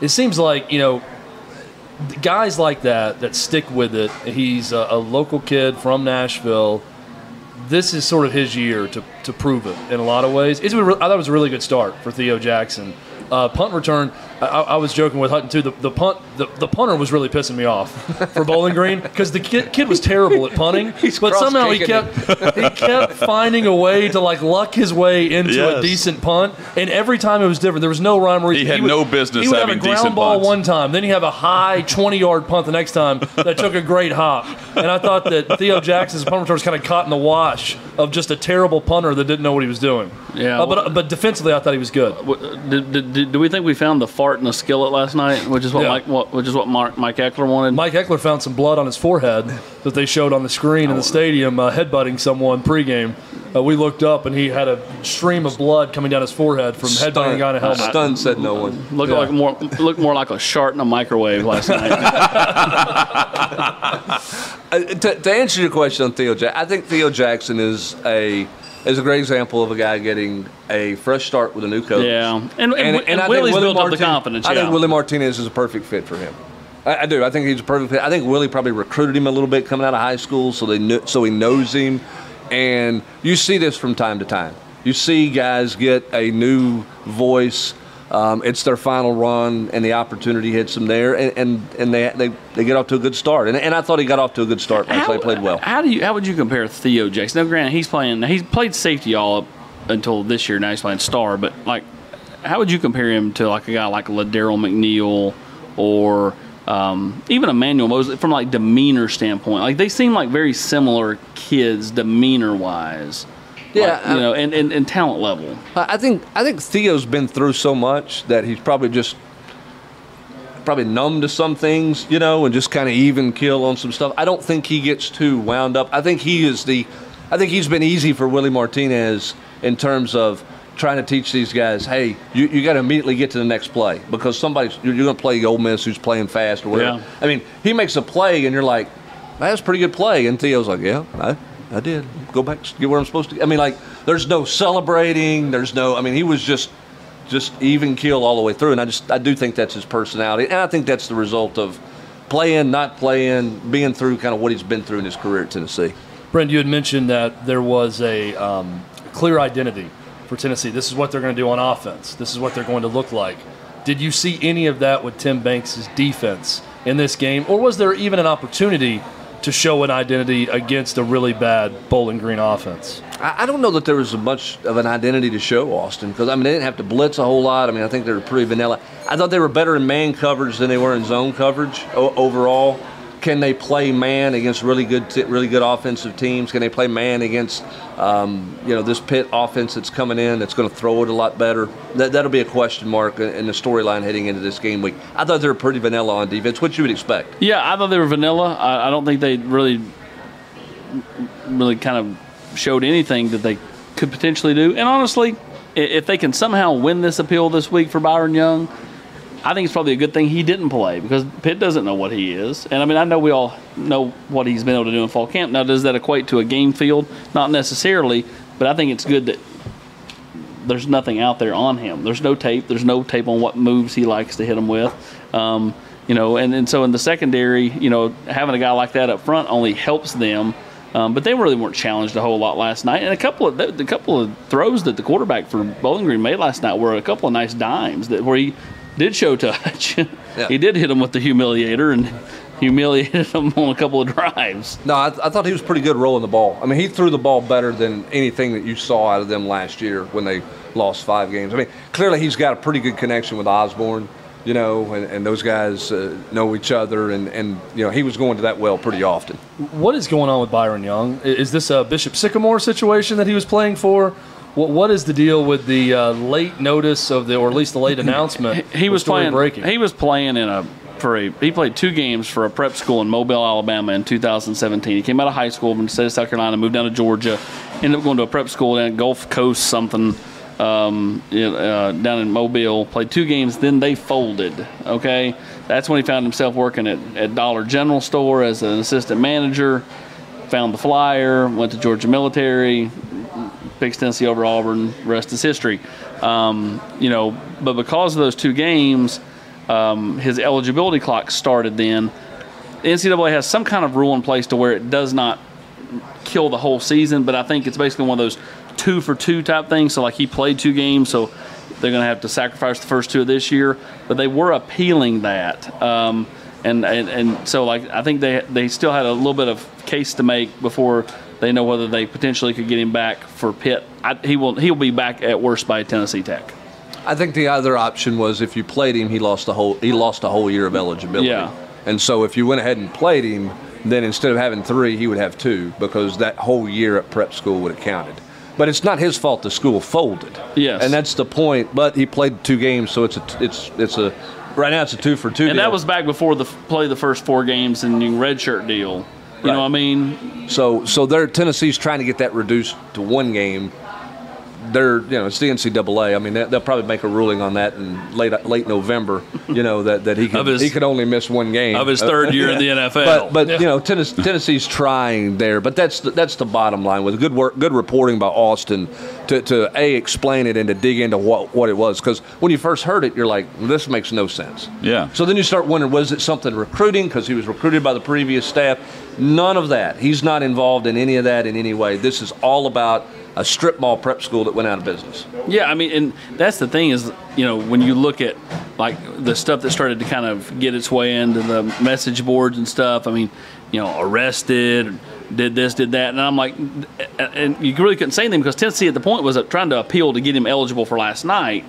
It seems like, you know, guys like that that stick with it. He's a, a local kid from Nashville. This is sort of his year to, to prove it in a lot of ways. It's I thought it was a really good start for Theo Jackson. Uh, punt return. I, I was joking with Hutton too. The, the punt, the, the punter was really pissing me off for Bowling Green because the kid, kid was terrible at punting, (laughs) He's but somehow he kept he kept finding a way to like luck his way into a decent punt. And every time it was different. There was no rhyme or reason. He had would- no business He would have a ground ball punts. one time, then you have a high twenty yard punt the next time that took a great hop. And I thought that Theo Jackson's punt return was kind of caught in the wash of just a terrible punter that didn't know what he was doing. Yeah, Uh, but well- but defensively, I thought he was good. Did, did, did, do we think we found the fart in the skillet last night, which is what Yeah. Mike, what, which is what Mark, Mike Ekeler wanted? Mike Ekeler found some blood on his forehead that they showed on the screen in the stadium, uh, headbutting someone pregame. Uh, we looked up and he had a stream of blood coming down his forehead from headbutting a guy in a helmet. Stunned said no one. Looked Yeah. like more looked more like a shark in a microwave last night. (laughs) Uh, to, to answer your question on Theo Jackson, I think Theo Jackson is a is a great example of a guy getting a fresh start with a new coach. yeah, and and, and, I think Willie's Willie built up the Martin- confidence. I think Willie Martinez is a perfect fit for him. I, I do. I think he's a perfect fit. I think Willie probably recruited him a little bit coming out of high school, so they knew, so he knows him. And you see this from time to time. You see guys get a new voice. Um, it's their final run, and the opportunity hits them there, and and, and they, they they get off to a good start. And, and I thought he got off to a good start. He played well. How do you? How would you compare Theo Jackson? Now, granted, he's playing. He's played safety all up until this year. Now he's playing star. But like, how would you compare him to like a guy like Ladero McNeil or um, even Emmanuel Moseley from like demeanor standpoint? Like they seem like very similar kids demeanor wise. Yeah, Like, you know, and, and, and talent level. I think I think Theo's been through so much that he's probably just probably numb to some things, you know, and just kind of even kill on some stuff. I don't think he gets too wound up. I think he is the I think he's been easy for Willie Martinez in terms of trying to teach these guys, hey, you, you got to immediately get to the next play because somebody's you're, you're going to play Ole Miss who's playing fast or whatever. Yeah. I mean, he makes a play and you're like, that's a pretty good play, and Theo's like, yeah, I, I did. Go back, to get where I'm supposed to. I mean, like, there's no celebrating. There's no. I mean, he was just just even keel all the way through, and I just I do think that's his personality, and I think that's the result of playing, not playing, being through kind of what he's been through in his career at Tennessee. Brent, you had mentioned that there was a um, clear identity for Tennessee. This is what they're going to do on offense. This is what they're going to look like. Did you see any of that with Tim Banks' defense in this game, or was there even an opportunity to show an identity against a really bad Bowling Green offense? I, don't know that there was much of an identity to show Austin because I mean they didn't have to blitz a whole lot. I mean I think they were pretty vanilla. I thought they were better in man coverage than they were in zone coverage overall. Can they play man against really good, t- really good offensive teams? Can they play man against, um, you know, this pit offense that's coming in that's going to throw it a lot better? That that'll be a question mark in in the storyline heading into this game week. I thought they were pretty vanilla on defense, which you would expect. Yeah, I thought they were vanilla. I, I don't think they really, really kind of showed anything that they could potentially do. And honestly, if they can somehow win this appeal this week for Byron Young, I think it's probably a good thing he didn't play because Pitt doesn't know what he is. And I mean, I know we all know what he's been able to do in fall camp. Now, does that equate to a game field? Not necessarily, but I think it's good that there's nothing out there on him. There's no tape. There's no tape on what moves he likes to hit them with. Um, you know, and, and so in the secondary, you know, having a guy like that up front only helps them. Um, but they really weren't challenged a whole lot last night. And a couple of the, the couple of throws that the quarterback for Bowling Green made last night were a couple of nice dimes that where he did show touch. (laughs) he did hit him with the humiliator and humiliated (laughs) him on a couple of drives. No, I, I thought he was pretty good rolling the ball. I mean, he threw the ball better than anything that you saw out of them last year when they lost five games. I mean, clearly he's got a pretty good connection with Osborne, you know, and, and those guys uh, know each other, and, and, you know, he was going to that well pretty often. What is going on with Byron Young? Is this a Bishop Sycamore situation that he was playing for? What, what is the deal with the uh, late notice of the, or at least the late announcement? He was playing. breaking. He was playing in a for a. He played two games for a prep school in Mobile, Alabama, in 2017. He came out of high school from the state of South Carolina, moved down to Georgia, ended up going to a prep school down at Gulf Coast something. Um, you know, uh, down in Mobile, played two games, then they folded. Okay, that's when he found himself working at, at Dollar General store as an assistant manager. Found the flyer, went to Georgia Military, picks Tennessee over Auburn. Rest is history. Um, you know, but because of those two games, um, his eligibility clock started. Then the NCAA has some kind of rule in place to where it does not kill the whole season. But I think it's basically one of those two for two type things. So like he played two games, so they're going to have to sacrifice the first two of this year. But they were appealing that. Um, and, and, and so like I think they they still had a little bit of case to make before they know whether they potentially could get him back for Pitt. I, he will he'll be back at worst by Tennessee Tech. I think the other option was if you played him, he lost the whole he lost a whole year of eligibility. Yeah. And so if you went ahead and played him, then instead of having three, he would have two because that whole year at prep school would have counted. But it's not his fault the school folded. Yes. And that's the point. But he played two games, so it's a it's it's a right now it's a two for two. And deal. that was back before the play the first four games and you redshirt deal. You know what I mean? So so they're Tennessee's trying to get that reduced to one game. They're you know it's the NCAA. I mean they- they'll probably make a ruling on that in late late November. You know that, that he could his- he could only miss one game Of his third year in the NFL. But but you know Tennessee, Tennessee's trying there. But that's the, that's the bottom line with good work, good reporting by Austin to, to a explain it and to dig into what what it was because when you first heard it you're like this makes no sense. Yeah. So then you start wondering was it something recruiting because he was recruited by the previous staff? None of that. He's not involved in any of that in any way. This is all about a strip mall prep school that went out of business. Yeah, I mean, and that's the thing is, you know, when you look at like the stuff that started to kind of get its way into the message boards and stuff. I mean, you know, arrested, did this, did that, and I'm like, and you really couldn't say anything because Tennessee at the point was uh, trying to appeal to get him eligible for last night.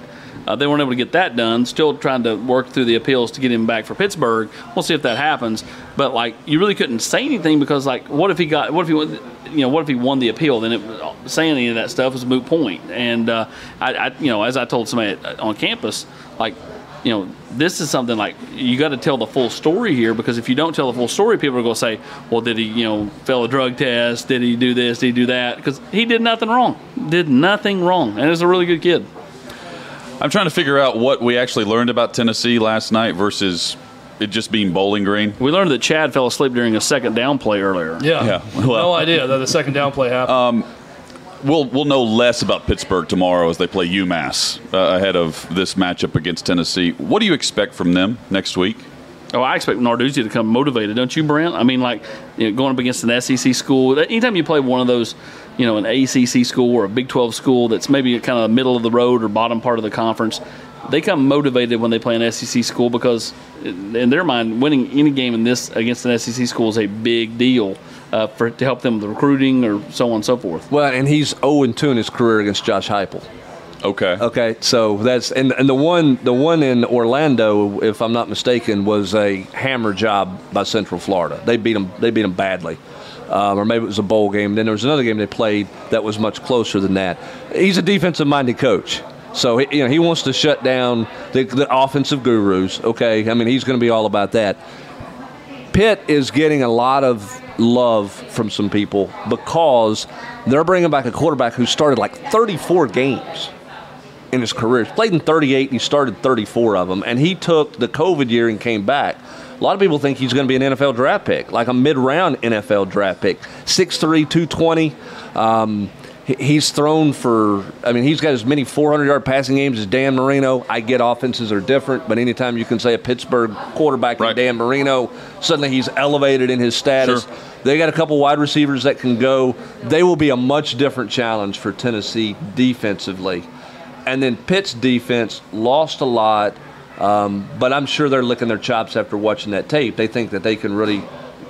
Uh, they weren't able to get that done. Still trying to work through the appeals to get him back for Pittsburgh. We'll see if that happens. But like, you really couldn't say anything because like, what if he got? What if he? You know, what if he won the appeal? Then it, saying any of that stuff was a moot point. And uh, I, I, you know, as I told somebody on campus, like, you know, this is something like you got to tell the full story here because if you don't tell the full story, people are going to say, well, did he, you know, fail a drug test? Did he do this? Did he do that? Because he did nothing wrong. Did nothing wrong, and is a really good kid. I'm trying to figure out what we actually learned about Tennessee last night versus it just being Bowling Green. We learned that Chad fell asleep during a second down play earlier. Yeah. Yeah, no (laughs) idea that the second down play happened. We'll we'll know less about Pittsburgh tomorrow as they play UMass uh, ahead of this matchup against Tennessee. What do you expect from them next week? Oh, I expect Narduzzi to come motivated, don't you, Brent? I mean, like you know, going up against an SEC school. Anytime you play one of those, you know, an ACC school or a Big 12 school that's maybe kind of middle of the road or bottom part of the conference, they come motivated when they play an SEC school because, in their mind, winning any game in this against an SEC school is a big deal uh, for to help them with the recruiting or so on and so forth. Well, and he's 0 2 in his career against Josh Heupel. Okay. Okay, so that's and and the one the one in Orlando, if I'm not mistaken, was a hammer job by Central Florida. They beat them. They beat them badly. Um, or maybe it was a bowl game. Then there was another game they played that was much closer than that. He's a defensive-minded coach, so he, you know he wants to shut down the, the offensive gurus. Okay, I mean he's going to be all about that. Pitt is getting a lot of love from some people because they're bringing back a quarterback who started like 34 games in his career. He's played in 38 and he started 34 of them. And he took the COVID year and came back. A lot of people think he's going to be an NFL draft pick, like a mid round NFL draft pick. 6'3, 220. Um, he- he's thrown for, I mean, he's got as many 400 yard passing games as Dan Marino. I get offenses are different, but anytime you can say a Pittsburgh quarterback Right. Dan Marino, suddenly he's elevated in his status. Sure. They got a couple wide receivers that can go. They will be a much different challenge for Tennessee defensively. And then Pitt's defense lost a lot Um, but I'm sure they're licking their chops after watching that tape. They think that they can really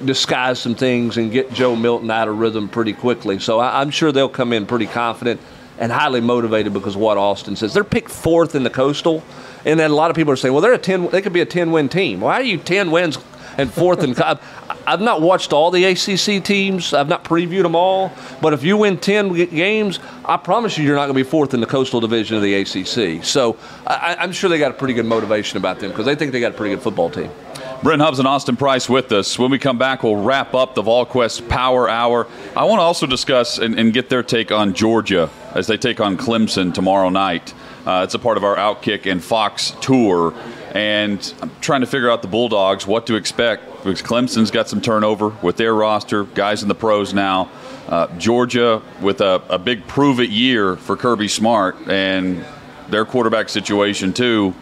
disguise some things and get Joe Milton out of rhythm pretty quickly. So I, I'm sure they'll come in pretty confident and highly motivated because what Austin says. They're picked fourth in the Coastal, and then a lot of people are saying, well, they're a ten. They could be a ten win team. Why are you ten wins and fourth in? (laughs) I've not watched all the ACC teams. I've not previewed them all. But if you win ten games, I promise you, you're not going to be fourth in the Coastal Division of the ACC. So I, I'm sure they got a pretty good motivation about them because they think they got a pretty good football team. Brent Hubbs and Austin Price with us. When we come back, we'll wrap up the VolQuest Power Hour. I want to also discuss and, and get their take on Georgia as they take on Clemson tomorrow night. Uh, it's a part of our Outkick and Fox tour, and I'm trying to figure out the Bulldogs what to expect because Clemson's got some turnover with their roster, guys in the pros now. Uh, Georgia with a, a big prove it year for Kirby Smart and their quarterback situation too.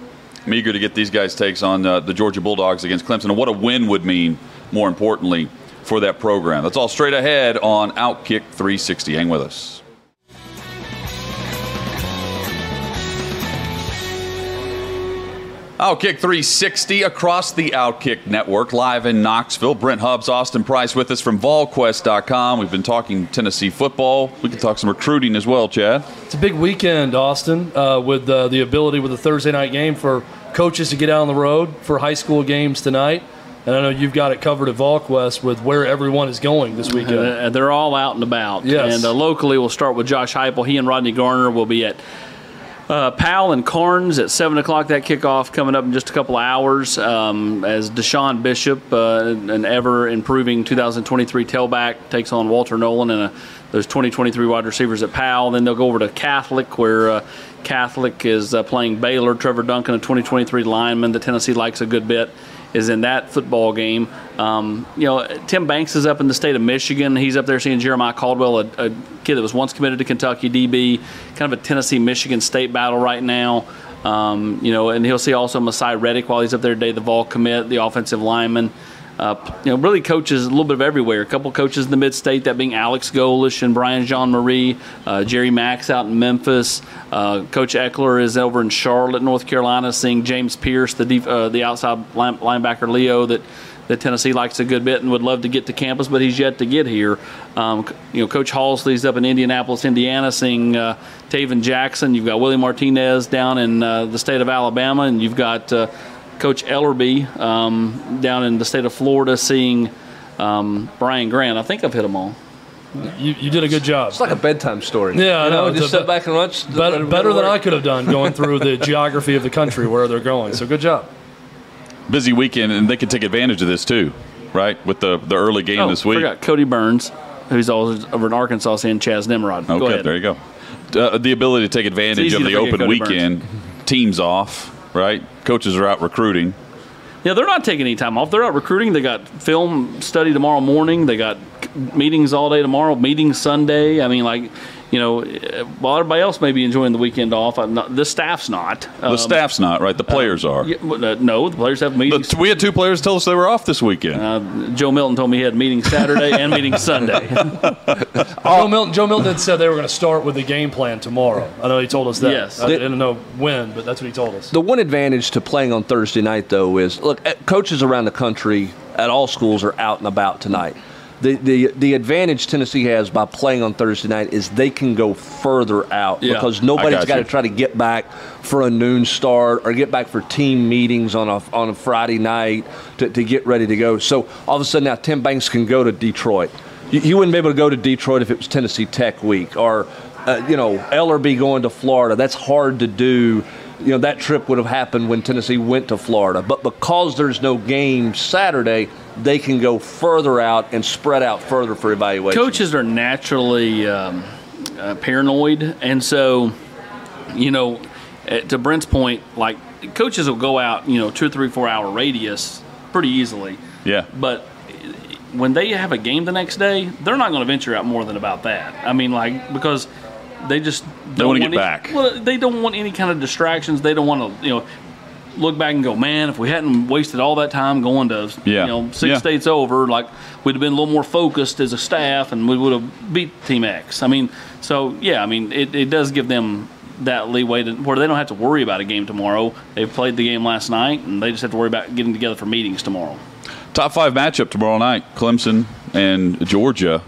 I'm eager to get these guys' takes on uh, the Georgia Bulldogs against Clemson and what a win would mean, more importantly, for that program. That's all straight ahead on Outkick 360. Hang with us. Outkick 360 across the Outkick network, live in Knoxville. Brent Hubbs, Austin Price with us from VolQuest.com. We've been talking Tennessee football. We can talk some recruiting as well, Chad. It's a big weekend, Austin, uh, with uh, the ability with a Thursday night game for coaches to get out on the road for high school games tonight. And I know you've got it covered at VolQuest with where everyone is going this weekend. Uh, they're all out and about. Yes. And uh, locally, we'll start with Josh Heupel. He and Rodney Garner will be at uh, Powell and Carnes at 7 o'clock. That kickoff coming up in just a couple of hours um, as Deshaun Bishop, uh, an ever improving 2023 tailback, takes on Walter Nolen and uh, those 2023 wide receivers at Powell. Then they'll go over to Catholic, where uh, Catholic is uh, playing Baylor. Trevor Duncan, a 2023 lineman that Tennessee likes a good bit is in that football game. Um, you know, Tim Banks is up in the state of Michigan. He's up there seeing Jeremiah Caldwell, a, a kid that was once committed to Kentucky DB, kind of a Tennessee Michigan state battle right now. Um, you know, and he'll see also Masai Reddick while he's up there today, the Vol commit, the offensive lineman. Uh, you know, really coaches a little bit of everywhere. A couple coaches in the mid-state, that being Alex Golesh and Brian Jean-Mary, uh, Jerry Mack out in Memphis. Uh, Coach Ekeler is over in Charlotte, North Carolina, seeing James Pearce, the def- uh, the outside line- linebacker Leo that that Tennessee likes a good bit and would love to get to campus, but he's yet to get here. Um, you know, Coach Halzle's up in Indianapolis, Indiana, seeing uh, Taven Jackson. You've got Willie Martinez down in uh, the state of Alabama, and you've got uh, Coach Elarbee um, down in the state of Florida, seeing um, Brian Grant. I think I've hit them all. You, you did a good job. It's like a bedtime story. Yeah, I you know. know. It's Just a sit back and watch. better, better than I could have done going through the geography of the country where they're going. So good job. Busy weekend, and they can take advantage of this too, right? With the, the early game Oh, this week. forgot Kodi Burns, who's always over in Arkansas, seeing Chaz Nimrod. Go Okay, ahead. there you go. Uh, the ability to take advantage of the open Cody weekend, teams off, right? Coaches are out recruiting. Yeah, they're not taking any time off. They're out recruiting. They got film study tomorrow morning. They got meetings all day tomorrow. Meetings Sunday. I mean, like, you know, while everybody else may be enjoying the weekend off, I'm not, the staff's not. The Um, staff's not, right? The players are. yeah, uh, no, the players have meetings. But we had two players tell us they were off this weekend. Uh, Joe Milton told me he had meetings Saturday and meetings Sunday. (laughs) (laughs) Joe Milton, Joe Milton had said they were going to start with the game plan tomorrow. I know he told us that. Yes. I didn't know when, but that's what he told us. The one advantage to playing on Thursday night, though, is look, eh, coaches around the country at all schools are out and about tonight. The, the, the advantage Tennessee has by playing on Thursday night is they can go further out Yeah. because nobody's got got to try to get back for a noon start or get back for team meetings on a, on a Friday night to, to get ready to go. So all of a sudden now Tim Banks can go to Detroit. You, you wouldn't be able to go to Detroit if it was Tennessee Tech week or, uh, you know, Elarbee going to Florida. That's hard to do you know that trip would have happened when Tennessee went to Florida. But because there's no game Saturday, they can go further out and spread out further for evaluation. Coaches are naturally um, uh, paranoid, and so, you know, eh, to Brent's point, like coaches will go out, you know, two or three, four hour radius pretty easily. yeah. But when they have a game the next day, they're not going to venture out more than about that. I mean, like because they just don't wanna get any- back. Well, they don't want any kind of distractions. They don't want to, you know, look back and go, man, if we hadn't wasted all that time going to, Yeah. you know, six Yeah. states over, like we'd have been a little more focused as a staff, and we would have beat Team X. I mean, so yeah, I mean, it, it does give them that leeway to where they don't have to worry about a game tomorrow. They've played the game last night, and they just have to worry about getting together for meetings tomorrow. Top five matchup tomorrow night: Clemson and Georgia.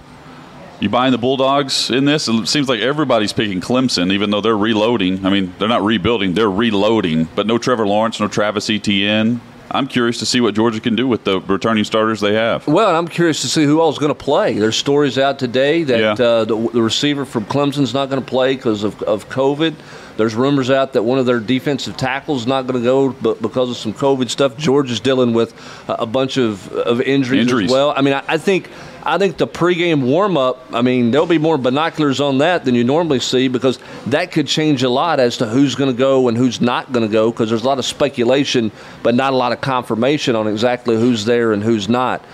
You buying the Bulldogs in this? It seems like everybody's picking Clemson, even though they're reloading. I mean, they're not rebuilding; they're reloading. But no Trevor Lawrence, no Travis Etienne. I'm curious to see what Georgia can do with the returning starters they have. Well, I'm curious to see who else is going to play. There's stories out today that Yeah. uh, the, the receiver from Clemson's not going to play because of, of COVID. There's rumors out that one of their defensive tackles is not going to go but because of some COVID stuff. Georgia's dealing with a, a bunch of, of injuries, Injuries. as well. I mean, I, I think I think the pregame warm up. I mean, there'll be more binoculars on that than you normally see because that could change a lot as to who's going to go and who's not going to go because there's a lot of speculation, but not a lot of confirmation on exactly who's there and who's not.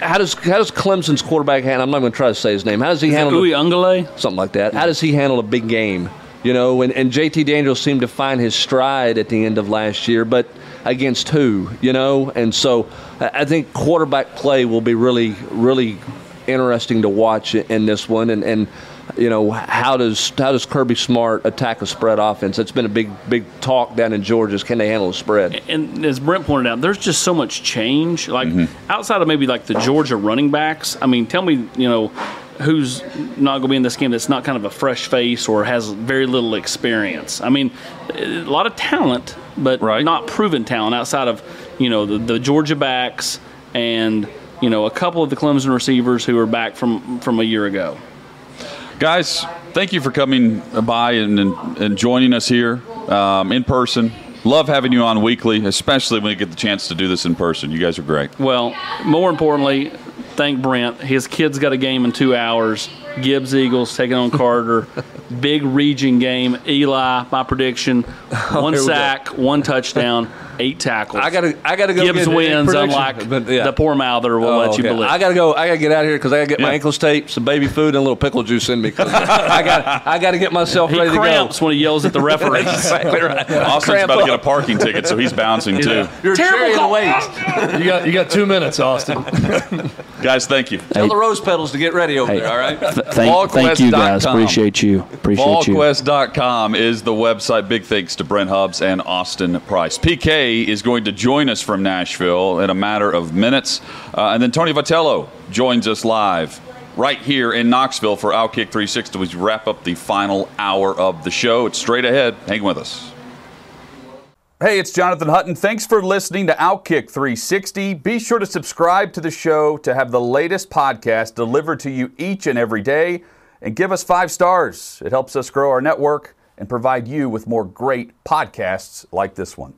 How does how does Clemson's quarterback handle? I'm not going to try to say his name. How does he handle Uwe the- Ungale? something like that? How does he handle a big game? You know, and, and JT Daniels seemed to find his stride at the end of last year, but against who? You know, and so I think quarterback play will be really really interesting to watch in this one, and and. You know how does how does Kirby Smart attack a spread offense? That's been a big big talk down in Georgia. Is can they handle a spread? and as Brent pointed out, there's just so much change. Like mm-hmm. outside of maybe like the Georgia running backs, I mean, tell me, you know, who's not going to be in this game that's not kind of a fresh face or has very little experience. I mean, a lot of talent, but Right. not proven talent outside of you know the, the Georgia backs and you know a couple of the Clemson receivers who are back from from a year ago. Guys, thank you for coming by and, and, and joining us here um, in person. Love having you on weekly, especially when you get the chance to do this in person. You guys are great. Well, more importantly, thank Brent. His kid's got a game in two hours. Gibbs Eagles taking on (laughs) Carter. Big region game. Eli, my prediction: (laughs) one go. sack, one touchdown, eight tackles. I gotta I gotta go. Gibbs get wins, unlike But, yeah. the poor mouther will Oh, let you okay. believe. I gotta go. I gotta get out of here because I gotta get my Yeah. ankles taped, some baby food, and a little pickle juice in me. (laughs) I got I gotta get myself he ready cramps when he yells at the referee. (laughs) to go. right. Austin's Cramp about to get a parking ticket, so he's bouncing too. You're Terrible terrible call. wait. You got you got two minutes, Austin. (laughs) Guys, thank you. Tell the rose petals to get ready over there. All right. Th- thank, thank you guys. VolQuest.com. Appreciate you. Appreciate you. VolQuest.com is the website. Big thanks to Brent Hubbs and Austin Price. PK is going to join us from Nashville in a matter of minutes. Uh, and then Tony Vitello joins us live right here in Knoxville for Outkick 360 as we wrap up the final hour of the show. It's straight ahead. Hang with us. Hey, it's Jonathan Hutton. Thanks for listening to Outkick 360. Be sure to subscribe to the show to have the latest podcast delivered to you each and every day. And give us five stars. It helps us grow our network and provide you with more great podcasts like this one.